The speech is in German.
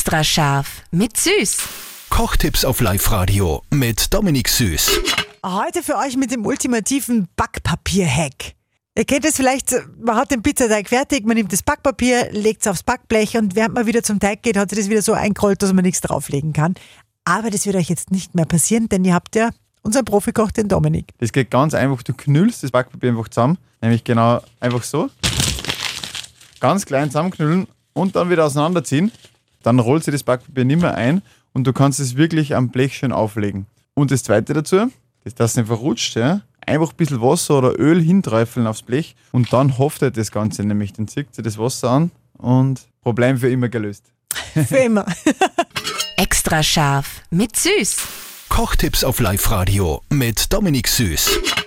Extra scharf mit Süß. Kochtipps auf Live-Radio mit Dominik Süß. Heute für euch mit dem ultimativen Backpapier-Hack. Ihr kennt es vielleicht, man hat den Pizzateig fertig, man nimmt das Backpapier, legt es aufs Backblech und während man wieder zum Teig geht, hat sich das wieder so eingerollt, dass man nichts drauflegen kann. Aber das wird euch jetzt nicht mehr passieren, denn ihr habt ja unseren Profikoch, den Dominik. Das geht ganz einfach. Du knüllst das Backpapier einfach zusammen. Nämlich genau einfach so. Ganz klein zusammenknüllen und dann wieder auseinanderziehen. Dann rollt sich das Backpapier nicht mehr ein und du kannst es wirklich am Blech schön auflegen. Und das zweite dazu, dass das nicht verrutscht, ja, einfach ein bisschen Wasser oder Öl hinträufeln aufs Blech und dann haftet das Ganze nämlich. Dann zieht sie das Wasser an und Problem für immer gelöst. Für immer. Extra scharf mit Süß. Kochtipps auf Live-Radio mit Dominik Süß.